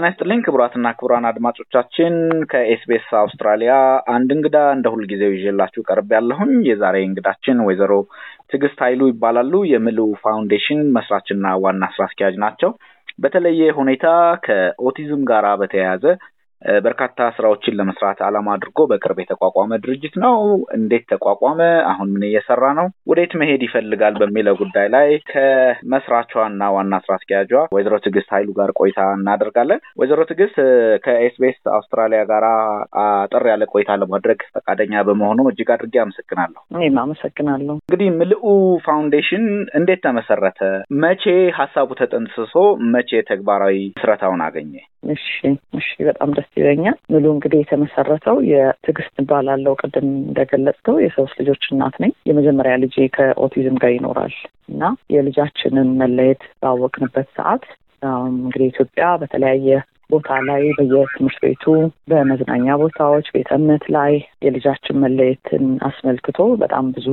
ጤና ይስጥልኝ ክቡራትና ክቡራን አድማጮቻችን ከኤስቢኤስ አውስትራሊያ አንድ እንግዳ እንደ ሁልጊዜው ይዤላችሁ ቀርቢያለሁኝ። የዛሬ እንግዳችን ወይዘሮ ትዕግስት ኃይሉ ይባላሉ። የምልኡ ፋውንዴሽን መስራችና ዋና ስራ አስኪያጅ ናቸው። በተለየ ሁኔታ ከኦቲዝም ጋራ በተያያዘ በርካታ ስራዎችን ለመስራት ዓላማ አድርጎ በቅርብ የተቋቋመ ድርጅት ነው። እንዴት ተቋቋመ? አሁን ምን እየሰራ ነው? ወዴት መሄድ ይፈልጋል? በሚለው ጉዳይ ላይ ከመስራቿ እና ዋና ስራ አስኪያጇ ወይዘሮ ትዕግስት ኃይሉ ጋር ቆይታ እናደርጋለን። ወይዘሮ ትዕግስት ከኤስቢኤስ አውስትራሊያ ጋር አጠር ያለ ቆይታ ለማድረግ ፈቃደኛ በመሆኑ እጅግ አድርጌ አመሰግናለሁ። እኔም አመሰግናለሁ። እንግዲህ ምልኡ ፋውንዴሽን እንዴት ተመሰረተ? መቼ ሀሳቡ ተጠንስሶ መቼ ተግባራዊ ምስረታውን አገኘ? እሺ እሺ፣ በጣም ደስ ይለኛል። ምሉ እንግዲህ የተመሰረተው የትዕግስት እባላለሁ። ቅድም እንደገለጽከው የሶስት ልጆች እናት ነኝ። የመጀመሪያ ልጄ ከኦቲዝም ጋር ይኖራል እና የልጃችንን መለየት ባወቅንበት ሰዓት እንግዲህ ኢትዮጵያ በተለያየ ቦታ ላይ በየትምህርት ቤቱ በመዝናኛ ቦታዎች፣ ቤተ እምነት ላይ የልጃችን መለየትን አስመልክቶ በጣም ብዙ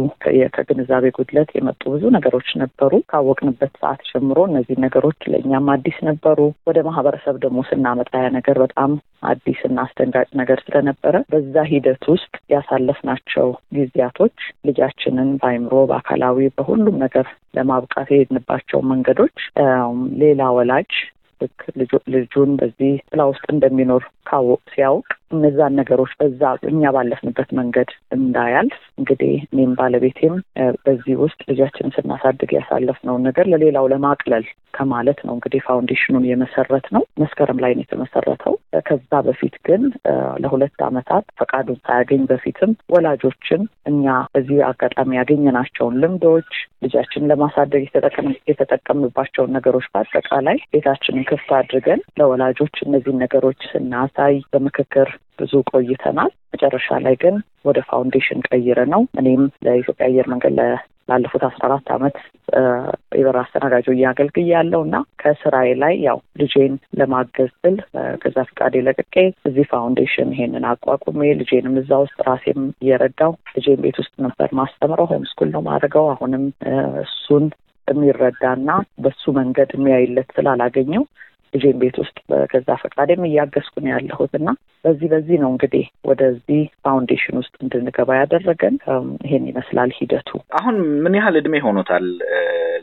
ከግንዛቤ ጉድለት የመጡ ብዙ ነገሮች ነበሩ። ካወቅንበት ሰዓት ጀምሮ እነዚህ ነገሮች ለእኛም አዲስ ነበሩ። ወደ ማህበረሰብ ደግሞ ስናመጣ ያ ነገር በጣም አዲስ እና አስደንጋጭ ነገር ስለነበረ በዛ ሂደት ውስጥ ያሳለፍናቸው ጊዜያቶች ልጃችንን በአይምሮ፣ በአካላዊ፣ በሁሉም ነገር ለማብቃት የሄድንባቸው መንገዶች ሌላ ወላጅ ልክ ልጁን በዚህ ጥላ ውስጥ እንደሚኖር ካወቅ ሲያውቅ እነዛን ነገሮች በዛ እኛ ባለፍንበት መንገድ እንዳያልፍ እንግዲህ እኔም ባለቤቴም በዚህ ውስጥ ልጃችንን ስናሳድግ ያሳለፍነውን ነገር ለሌላው ለማቅለል ከማለት ነው እንግዲህ ፋውንዴሽኑን የመሰረት ነው። መስከረም ላይ ነው የተመሰረተው። ከዛ በፊት ግን ለሁለት ዓመታት ፈቃዱን ሳያገኝ በፊትም ወላጆችን እኛ በዚህ አጋጣሚ ያገኘናቸውን ልምዶች ልጃችንን ለማሳደግ የተጠቀምባቸውን ነገሮች በአጠቃላይ ቤታችንን ክፍት አድርገን ለወላጆች እነዚህን ነገሮች ስናሳይ በምክክር ብዙ ቆይተናል። መጨረሻ ላይ ግን ወደ ፋውንዴሽን ቀይረነው እኔም ለኢትዮጵያ አየር መንገድ ላለፉት አስራ አራት ዓመት የበረራ አስተናጋጅ አገልግያለሁ እና ከስራዬ ላይ ያው ልጄን ለማገዝ ስል በገዛ ፍቃዴ ለቅቄ እዚህ ፋውንዴሽን ይሄንን አቋቁሜ ልጄንም እዛ ውስጥ ራሴም እየረዳው ልጄን ቤት ውስጥ ነበር ማስተምረው። home ነው ማድረገው። አሁንም እሱን የሚረዳና በሱ መንገድ የሚያይለት ስላላገኘው ልጄን ቤት ውስጥ በገዛ ፈቃዴም እያገዝኩ ነው ያለሁት እና በዚህ በዚህ ነው እንግዲህ ወደዚህ ፋውንዴሽን ውስጥ እንድንገባ ያደረገን። ይሄን ይመስላል ሂደቱ። አሁን ምን ያህል እድሜ ሆኖታል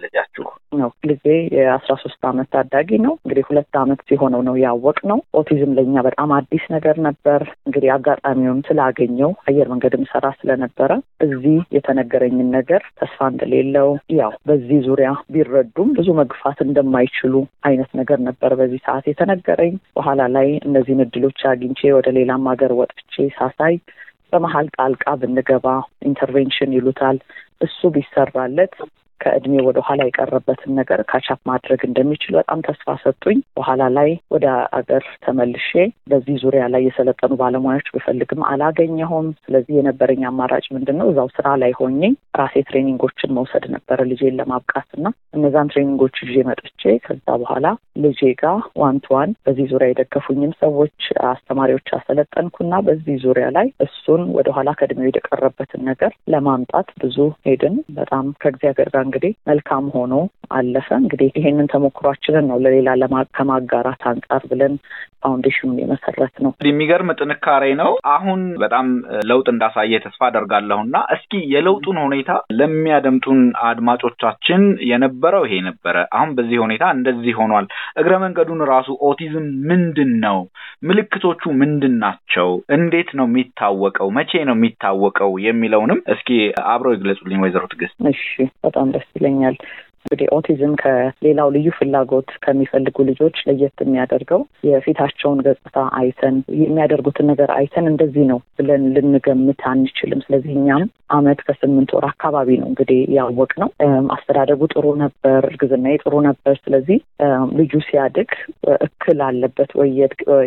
ልጃችሁ? ነው ልጄ የአስራ ሶስት አመት ታዳጊ ነው። እንግዲህ ሁለት አመት ሲሆነው ነው ያወቅ ነው። ኦቲዝም ለእኛ በጣም አዲስ ነገር ነበር። እንግዲህ አጋጣሚውን ስላገኘው አየር መንገድ ምሰራ ስለነበረ እዚህ የተነገረኝን ነገር ተስፋ እንደሌለው ያው በዚህ ዙሪያ ቢረዱም ብዙ መግፋት እንደማይችሉ አይነት ነገር ነበር በዚህ ሰዓት የተነገረኝ። በኋላ ላይ እነዚህን እድሎች አግኝቼ ወደ ሌላም ሀገር ወጥቼ ሳሳይ በመሀል ጣልቃ ብንገባ intervention ይሉታል እሱ ቢሰራለት ከእድሜ ወደ ኋላ የቀረበትን ነገር catch up ማድረግ እንደሚችል በጣም ተስፋ ሰጡኝ። በኋላ ላይ ወደ አገር ተመልሼ በዚህ ዙሪያ ላይ የሰለጠኑ ባለሙያዎች ብፈልግም አላገኘሁም። ስለዚህ የነበረኝ አማራጭ ምንድን ነው? እዛው ስራ ላይ ሆኜ ራሴ training ኦችን መውሰድ ነበረ ልጄን ለማብቃት እና እነዛን training ኦች ይዤ መጥቼ ከዛ በኋላ ልጄ ጋር one to one በዚህ ዙሪያ የደገፉኝም ሰዎች አስተማሪዎች አሰለጠንኩና በዚህ ዙሪያ ላይ እሱን ወደኋላ ከእድሜው የቀረበትን ነገር ለማምጣት ብዙ ሄድን። በጣም ከእግዚአብሔር ጋር እንግዲህ መልካም ሆኖ አለፈ። እንግዲህ ይሄንን ተሞክሯችንን ነው ለሌላ ከማጋራት አንጻር ብለን ፋውንዴሽኑን የመሰረትነው። የሚገርም ጥንካሬ ነው። አሁን በጣም ለውጥ እንዳሳየ ተስፋ አደርጋለሁ እና እስኪ የለውጡን ሁኔታ ለሚያደምጡን አድማጮቻችን የነበረው ይሄ ነበረ፣ አሁን በዚህ ሁኔታ እንደዚህ ሆኗል። እግረ መንገዱን ራሱ ኦቲዝም ምንድን ነው? ምልክቶቹ ምንድን ናቸው? እንዴት ነው የሚታወቀው? መቼ ነው የሚታወቀው? የሚለውንም እስኪ አብረው ይግለጹልኝ ወይዘሮ ትዕግስት። እሺ፣ በጣም ደስ ይለኛል። እንግዲህ ኦቲዝም ከሌላው ልዩ ፍላጎት ከሚፈልጉ ልጆች ለየት የሚያደርገው የፊታቸውን ገጽታ አይተን የሚያደርጉትን ነገር አይተን እንደዚህ ነው ብለን ልንገምት አንችልም። ስለዚህ እኛም አመት ከስምንት ወር አካባቢ ነው እንግዲህ ያወቅ ነው። አስተዳደጉ ጥሩ ነበር፣ እርግዝናዬ ጥሩ ነበር። ስለዚህ ልጁ ሲያድግ እክል አለበት ወይ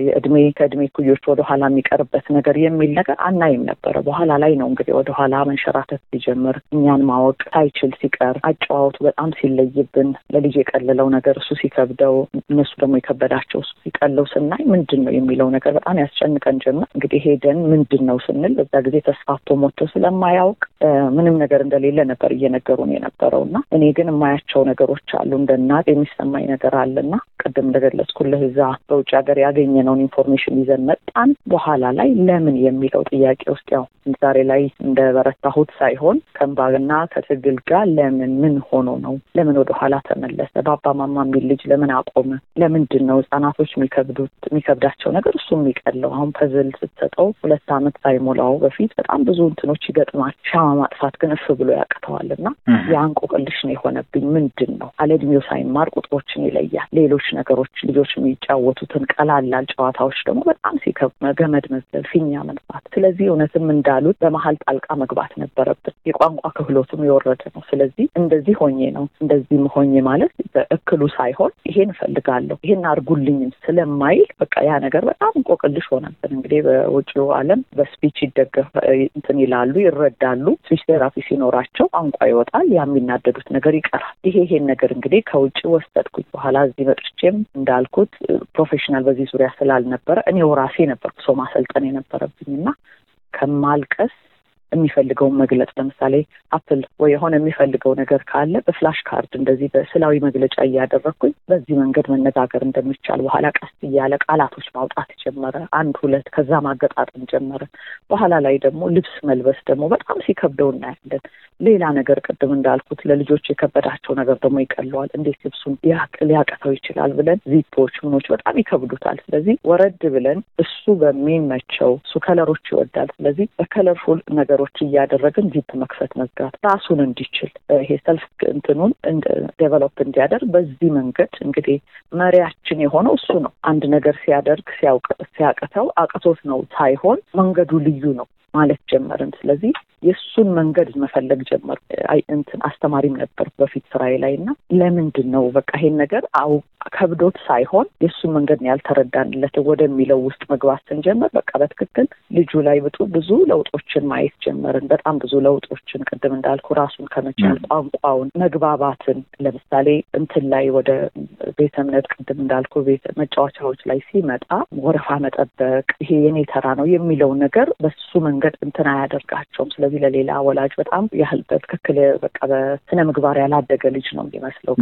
የእድሜ ከእድሜ ኩዮች ወደኋላ የሚቀርበት ነገር የሚል ነገር አናይም ነበረ። በኋላ ላይ ነው እንግዲህ ወደኋላ መንሸራተት ሲጀምር እኛን ማወቅ ሳይችል ሲቀር አጨዋወቱ በጣም ሲ ሲለይብን ለልጅ የቀለለው ነገር እሱ ሲከብደው፣ እነሱ ደግሞ የከበዳቸው እሱ ሲቀለው ስናይ ምንድን ነው የሚለው ነገር በጣም ያስጨንቀን ጀመር። እንግዲህ ሄደን ምንድን ነው ስንል በዛ ጊዜ ተስፋፍቶ መጥቶ ስለማያውቅ ምንም ነገር እንደሌለ ነበር እየነገሩን የነበረው እና እኔ ግን የማያቸው ነገሮች አሉ እንደ እናት የሚሰማኝ ነገር አለና ቅድም እንደገለጽኩልህ እዛ በውጭ ሀገር ያገኘነውን information ይዘን መጣን። በኋላ ላይ ለምን የሚለው ጥያቄ ውስጥ ያው ዛሬ ላይ እንደ በረታሁት ሳይሆን ከእንባና ከትግል ጋር ለምን ምን ሆኖ ነው ለምን ወደ ኋላ ተመለሰ? ባባ ማማ የሚል ልጅ ለምን አቆመ? ለምንድን ነው ህጻናቶች የሚከብዱት የሚከብዳቸው ነገር እሱ የሚቀለው? አሁን ፐዝል ስትሰጠው ሁለት ዓመት ሳይሞላው በፊት በጣም ብዙ እንትኖች ይገጥማል። ሻማ ማጥፋት ግን እፍ ብሎ ያቅተዋል እና የእንቆቅልሽ ነው የሆነብኝ። ምንድን ነው አለዕድሜው ሳይማር ቁጥሮችን ይለያል። ሌሎች ነገሮች ልጆች የሚጫወቱትን ቀላላል ጨዋታዎች ደግሞ በጣም ሲከብድ ገመድ መዝለል፣ ፊኛ መንፋት። ስለዚህ እውነትም እንዳሉት በመሀል ጣልቃ መግባት ነበረብን። የቋንቋ ክህሎቱም የወረደ ነው። ስለዚህ እንደዚህ ሆኜ ነው እንደዚህ ሆኜ ማለት በእክሉ ሳይሆን ይሄን እፈልጋለሁ ይሄን አድርጉልኝም ስለማይል በቃ ያ ነገር በጣም እንቆቅልሽ ሆነብን። እንግዲህ በውጭው ዓለም በ speech ይደገፍ እንትን ይላሉ ይረዳሉ። speech therapy ሲኖራቸው ቋንቋ ይወጣል፣ ያ የሚናደዱት ነገር ይቀራል። ይሄ ይሄን ነገር እንግዲህ ከውጭ ወሰድኩኝ። በኋላ እዚህ መጥቼም እንዳልኩት professional በዚህ ዙሪያ ስላልነበረ እኔው ራሴ ነበርኩ ሰው ማሰልጠን የነበረብኝ እና ከማልቀስ የሚፈልገውን መግለጽ ለምሳሌ apple ወይ የሆነ የሚፈልገው ነገር ካለ በ flash card እንደዚህ በስዕላዊ መግለጫ እያደረግኩኝ በዚህ መንገድ መነጋገር እንደሚቻል በኋላ ቀስ እያለ ቃላቶች ማውጣት ጀመረ። አንድ ሁለት፣ ከዛ ማገጣጠም ጀመረ። በኋላ ላይ ደግሞ ልብስ መልበስ ደግሞ በጣም ሲከብደው እናያለን። ሌላ ነገር ቅድም እንዳልኩት ለልጆች የከበዳቸው ነገር ደግሞ ይቀለዋል። እንዴት ልብሱን ሊያቀተው ይችላል ብለን ዚፖች ምኖች በጣም ይከብዱታል። ስለዚህ ወረድ ብለን እሱ በሚመቸው እሱ color ኦች ይወዳል። ስለዚህ በ colorful ነገር ነገሮች እያደረግን ዚፕ መክፈት መዝጋት ራሱን እንዲችል ይሄ ሰልፍ እንትኑን ዴቨሎፕ እንዲያደርግ በዚህ መንገድ እንግዲህ መሪያችን የሆነው እሱ ነው። አንድ ነገር ሲያደርግ ሲያቅተው አቅቶት ነው ሳይሆን መንገዱ ልዩ ነው ማለት ጀመርን። ስለዚህ የእሱን መንገድ መፈለግ ጀመር። እንትን አስተማሪም ነበር በፊት ስራዬ ላይ እና ለምንድን ነው በቃ ይሄን ነገር አው ከብዶት ሳይሆን የእሱን መንገድ ነው ያልተረዳንለት ወደሚለው ውስጥ መግባት ስንጀምር በቃ በትክክል ልጁ ላይ ብጡ ብዙ ለውጦችን ማየት ጀመርን። በጣም ብዙ ለውጦችን ቅድም እንዳልኩ ራሱን ከመቻል ቋንቋውን፣ መግባባትን ለምሳሌ እንትን ላይ ወደ ቤተ እምነት ቅድም እንዳልኩ ቤተ መጫወቻዎች ላይ ሲመጣ ወረፋ መጠበቅ ይሄ የኔ ተራ ነው የሚለው ነገር በሱ መንገድ እንትን አያደርጋቸውም። ስለዚህ ለሌላ ወላጅ በጣም ያህል በትክክል በቃ በስነ ምግባር ያላደገ ልጅ ነው የሚመስለው።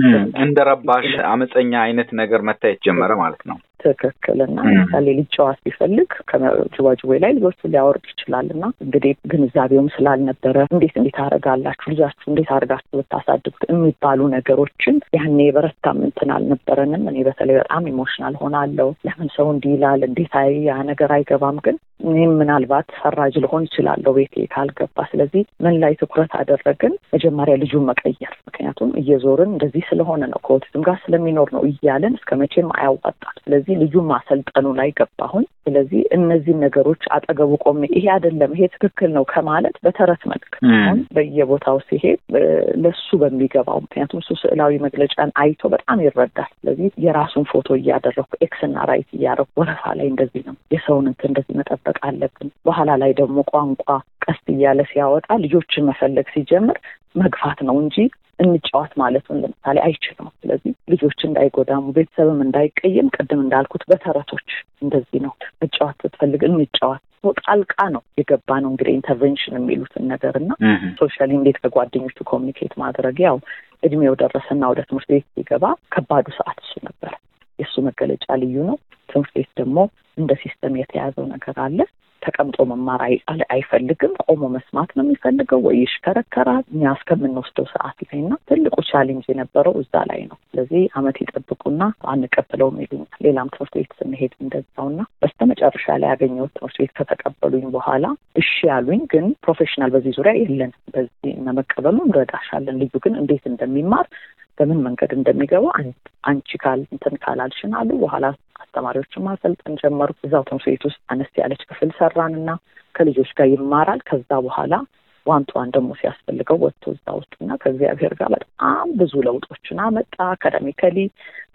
እንደ ረባሽ አመፀኛ አይነት ነገር መታየት ጀመረ ማለት ነው። ትክክል እና ለምሳሌ ልጅ ጨዋታ ሲፈልግ ከጅዋጅዌ ላይ ልጆቹን ሊያወርድ ይችላል እና እንግዲህ ግንዛቤውም ስላልነበረ እንዴት እንዴት አድርጋችሁ ልጃችሁ እንዴት አድርጋችሁ ብታሳድጉት የሚባሉ ነገሮችን ያኔ የበረታም እንትን አልነበረንም። እኔ በተለይ በጣም emotional ሆናለሁ። ለምን ሰው እንዲህ ይላል እንዴት አይ ያ ነገር አይገባም። ግን እኔም ምናልባት ፈራጅ ልሆን ይችላለሁ ቤቴ ካልገባ። ስለዚህ ምን ላይ ትኩረት አደረግን? መጀመሪያ ልጁን መቀየር። ምክንያቱም እየዞርን እንደዚህ ስለሆነ ነው ከኦቲዝም ጋር ስለሚኖር ነው እያለን እስከ መቼም አያዋጣም። ስለዚህ ልጁን ማሰልጠኑ ላይ ገባሁኝ። ስለዚህ እነዚህን ነገሮች አጠገቡ ቆሜ ይሄ አይደለም ይሄ ትክክል ነው ከማለት በተረት መልክ አሁን በየቦታው ሲሄድ ለሱ በሚገባው ምክንያቱም እሱ ስዕላዊ መግለጫን አይቶ በጣም ይረዳል። ስለዚህ የራሱን ፎቶ እያደረኩ X ና right እያደረኩ ወረፋ ላይ እንደዚህ ነው የሰውን እንትን እንደዚህ መጠበቅ አለብን። በኋላ ላይ ደግሞ ቋንቋ ቀስ እያለ ሲያወጣ ልጆችን መፈለግ ሲጀምር መግፋት ነው እንጂ እንጫወት ማለቱን ለምሳሌ አይችልም። ስለዚህ ልጆች እንዳይጎዱም ቤተሰብም እንዳይቀየም ቅድም እንዳልኩት በተረቶች እንደዚህ ነው መጫወት ስትፈልግ እንጫወት ጣልቃ ነው የገባ ነው እንግዲህ intervention የሚሉትን ነገር እና socially እንዴት ከጓደኞቹ communicate ማድረግ ያው እድሜው ደረሰና ወደ ትምህርት ቤት ሲገባ ከባዱ ሰዓት እሱ ነበር። የእሱ መገለጫ ልዩ ነው። ትምህርት ቤት ደግሞ እንደ system የተያዘው ነገር አለ። ተቀምጦ መማር አይፈልግም። ቆሞ መስማት ነው የሚፈልገው፣ ወይ ይሽከረከራል። እኛ እስከምንወስደው ሰዓት ላይ እና ትልቁ challenge የነበረው እዛ ላይ ነው። ስለዚህ አመት ይጠብቁና አንቀበለውም ይሉኛል። ሌላም ትምህርት ቤት ስንሄድ እንደዛው እና በስተ መጨረሻ ላይ ያገኘሁት ትምህርት ቤት ከተቀበሉኝ በኋላ እሺ ያሉኝ፣ ግን professional በዚህ ዙሪያ የለን፣ በዚህ መቀበሉ እንረዳሻለን። ልዩ ግን እንዴት እንደሚማር በምን መንገድ እንደሚገባ አንቺ ካል እንትን ካላልሽን አሉ። በኋላ አስተማሪዎችን ማሰልጠን ጀመሩ። እዛው ትምህርት ቤት ውስጥ አነስ ያለች ክፍል ሰራን እና ከልጆች ጋር ይማራል። ከዛ በኋላ one one ደግሞ ሲያስፈልገው ወጥቶ እዛ ውስጥ እና ከእግዚአብሔር ጋር በጣም ብዙ ለውጦችን አመጣ። academically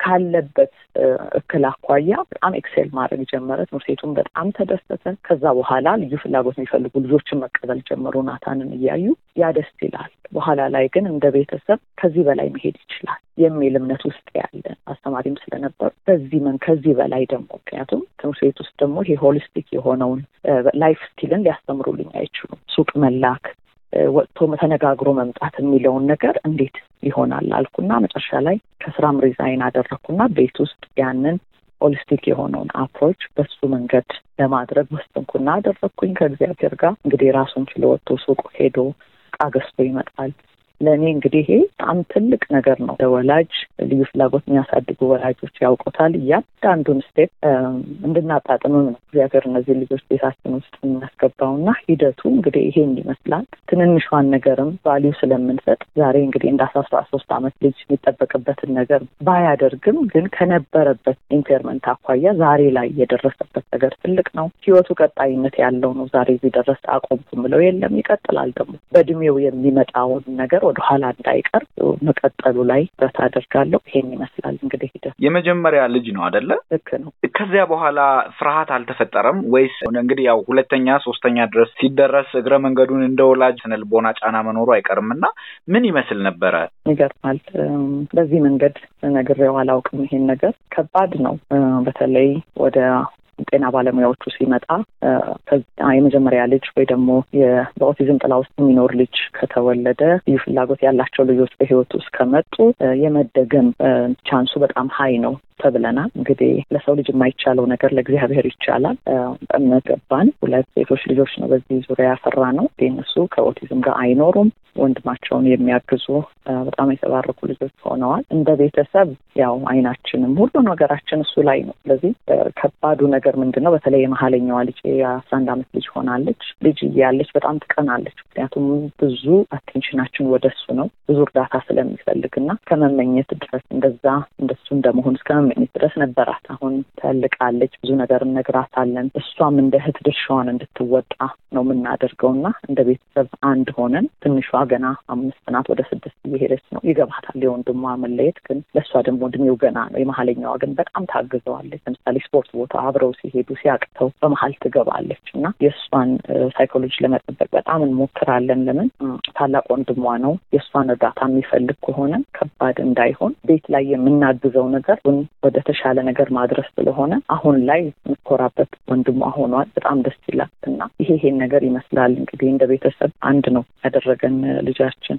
ካለበት እክል አኳያ በጣም excel ማድረግ ጀመረ። ትምህርት ቤቱን በጣም ተደሰተ። ከዛ በኋላ ልዩ ፍላጎት የሚፈልጉ ልጆችን መቀበል ጀመሩ ናታንን እያዩ። ያ ደስ ይላል። በኋላ ላይ ግን እንደ ቤተሰብ ከዚህ በላይ መሄድ ይችላል የሚል እምነት ውስጥ ያለ አስተማሪም ስለነበሩ በዚህ መን ከዚህ በላይ ደግሞ ምክንያቱም ትምህርት ቤት ውስጥ ደግሞ ይሄ holistic የሆነውን life skill ን ሊያስተምሩልኝ አይችሉም። ሱቅ መላክ ወጥቶ ተነጋግሮ መምጣት የሚለውን ነገር እንዴት ይሆናል አልኩና መጨረሻ ላይ ከስራም resign አደረግኩና ቤት ውስጥ ያንን holistic የሆነውን approach በሱ መንገድ ለማድረግ ወሰንኩና አደረግኩኝ ከእግዚአብሔር ጋር እንግዲህ ራሱን ችሎ ወጥቶ ሱቅ ሄዶ እቃ ገዝቶ ይመጣል። ለእኔ እንግዲህ ይሄ በጣም ትልቅ ነገር ነው። ለወላጅ ልዩ ፍላጎት የሚያሳድጉ ወላጆች ያውቁታል። እያንዳንዱን step እንድናጣጥምም ነው እግዚአብሔር እነዚህ ልጆች ቤታችን ውስጥ የሚያስገባው እና ሂደቱ እንግዲህ ይሄን ይመስላል። ትንንሿን ነገርም value ስለምንሰጥ ዛሬ እንግዲህ እንደ አስራ ሶስት አመት ልጅ የሚጠበቅበትን ነገር ባያደርግም ግን ከነበረበት impairment አኳያ ዛሬ ላይ የደረሰበት ነገር ትልቅ ነው። ህይወቱ ቀጣይነት ያለው ነው። ዛሬ እዚህ ደረሰ አቆምኩ ብለው የለም ይቀጥላል። ደግሞ በእድሜው የሚመጣውን ነገር ወደኋላ እንዳይቀር መቀጠሉ ላይ ጥረት አደርጋለሁ። ይሄን ይመስላል እንግዲህ ሂደት። የመጀመሪያ ልጅ ነው አደለ? ልክ ነው። ከዚያ በኋላ ፍርሃት አልተፈጠረም ወይስ? እንግዲህ ያው ሁለተኛ ሶስተኛ ድረስ ሲደረስ እግረ መንገዱን እንደ ወላጅ ስነልቦና ጫና መኖሩ አይቀርም እና ምን ይመስል ነበረ? ይገርማል። በዚህ መንገድ ነግሬው አላውቅም። ይሄን ነገር ከባድ ነው። በተለይ ወደ ጤና ባለሙያዎቹ ሲመጣ የመጀመሪያ ልጅ ወይ ደግሞ በኦቲዝም ጥላ ውስጥ የሚኖር ልጅ ከተወለደ ልዩ ፍላጎት ያላቸው ልጆች በህይወት ውስጥ ከመጡ የመደገም chance ኡ በጣም high ነው ተብለናል። እንግዲህ ለሰው ልጅ የማይቻለው ነገር ለእግዚአብሔር ይቻላል። እምነት ሁለት ሴቶች ልጆች ነው በዚህ ዙሪያ ያፈራ ነው። እነሱ ከኦቲዝም ጋር አይኖሩም። ወንድማቸውን የሚያግዙ በጣም የተባረኩ ልጆች ሆነዋል። እንደ ቤተሰብ ያው አይናችንም ሁሉ ነገራችን እሱ ላይ ነው። ስለዚህ ከባዱ ነገር ምንድን ነው? በተለይ የመሀለኛዋ ልጅ የአስራ አንድ አመት ልጅ ሆናለች። ልጅ እያለች በጣም ትቀናለች። ምክንያቱም ብዙ አቴንሽናችን ወደ እሱ ነው ብዙ እርዳታ ስለሚፈልግ ከመመኘት ድረስ እንደዛ እንደሱ እንደመሆን እስከ መመኘት ድረስ ነበራት። አሁን ተልቃለች። ብዙ ነገር እነግራታለን። እሷም እንደ እህት ድርሻዋን እንድትወጣ ነው የምናደርገው እና እንደ ቤተሰብ አንድ ሆነን ትንሿ ገና አምስት ናት፣ ወደ ስድስት እየሄደች ነው። ይገባታል የወንድሟ መለየት፣ ግን ለእሷ ደግሞ እድሜው ገና ነው። የመሀለኛዋ ግን በጣም ታግዘዋለች። ለምሳሌ ስፖርት ቦታ አብረው ሲሄዱ ሲያቅተው በመሀል ትገባለች እና የእሷን ሳይኮሎጂ ለመጠበቅ በጣም እንሞክራለን። ለምን ታላቅ ወንድሟ ነው። የእሷን እርዳታ የሚፈልግ ከሆነ ከባድ እንዳይሆን ቤት ላይ የምናግዘው ነገር ወደ ተሻለ ነገር ማድረስ ስለሆነ አሁን ላይ የምኮራበት ወንድሟ ሆኗል። በጣም ደስ ይላል እና ይሄ ይሄን ነገር ይመስላል እንግዲህ እንደ ቤተሰብ አንድ ነው ያደረገን ልጃችን።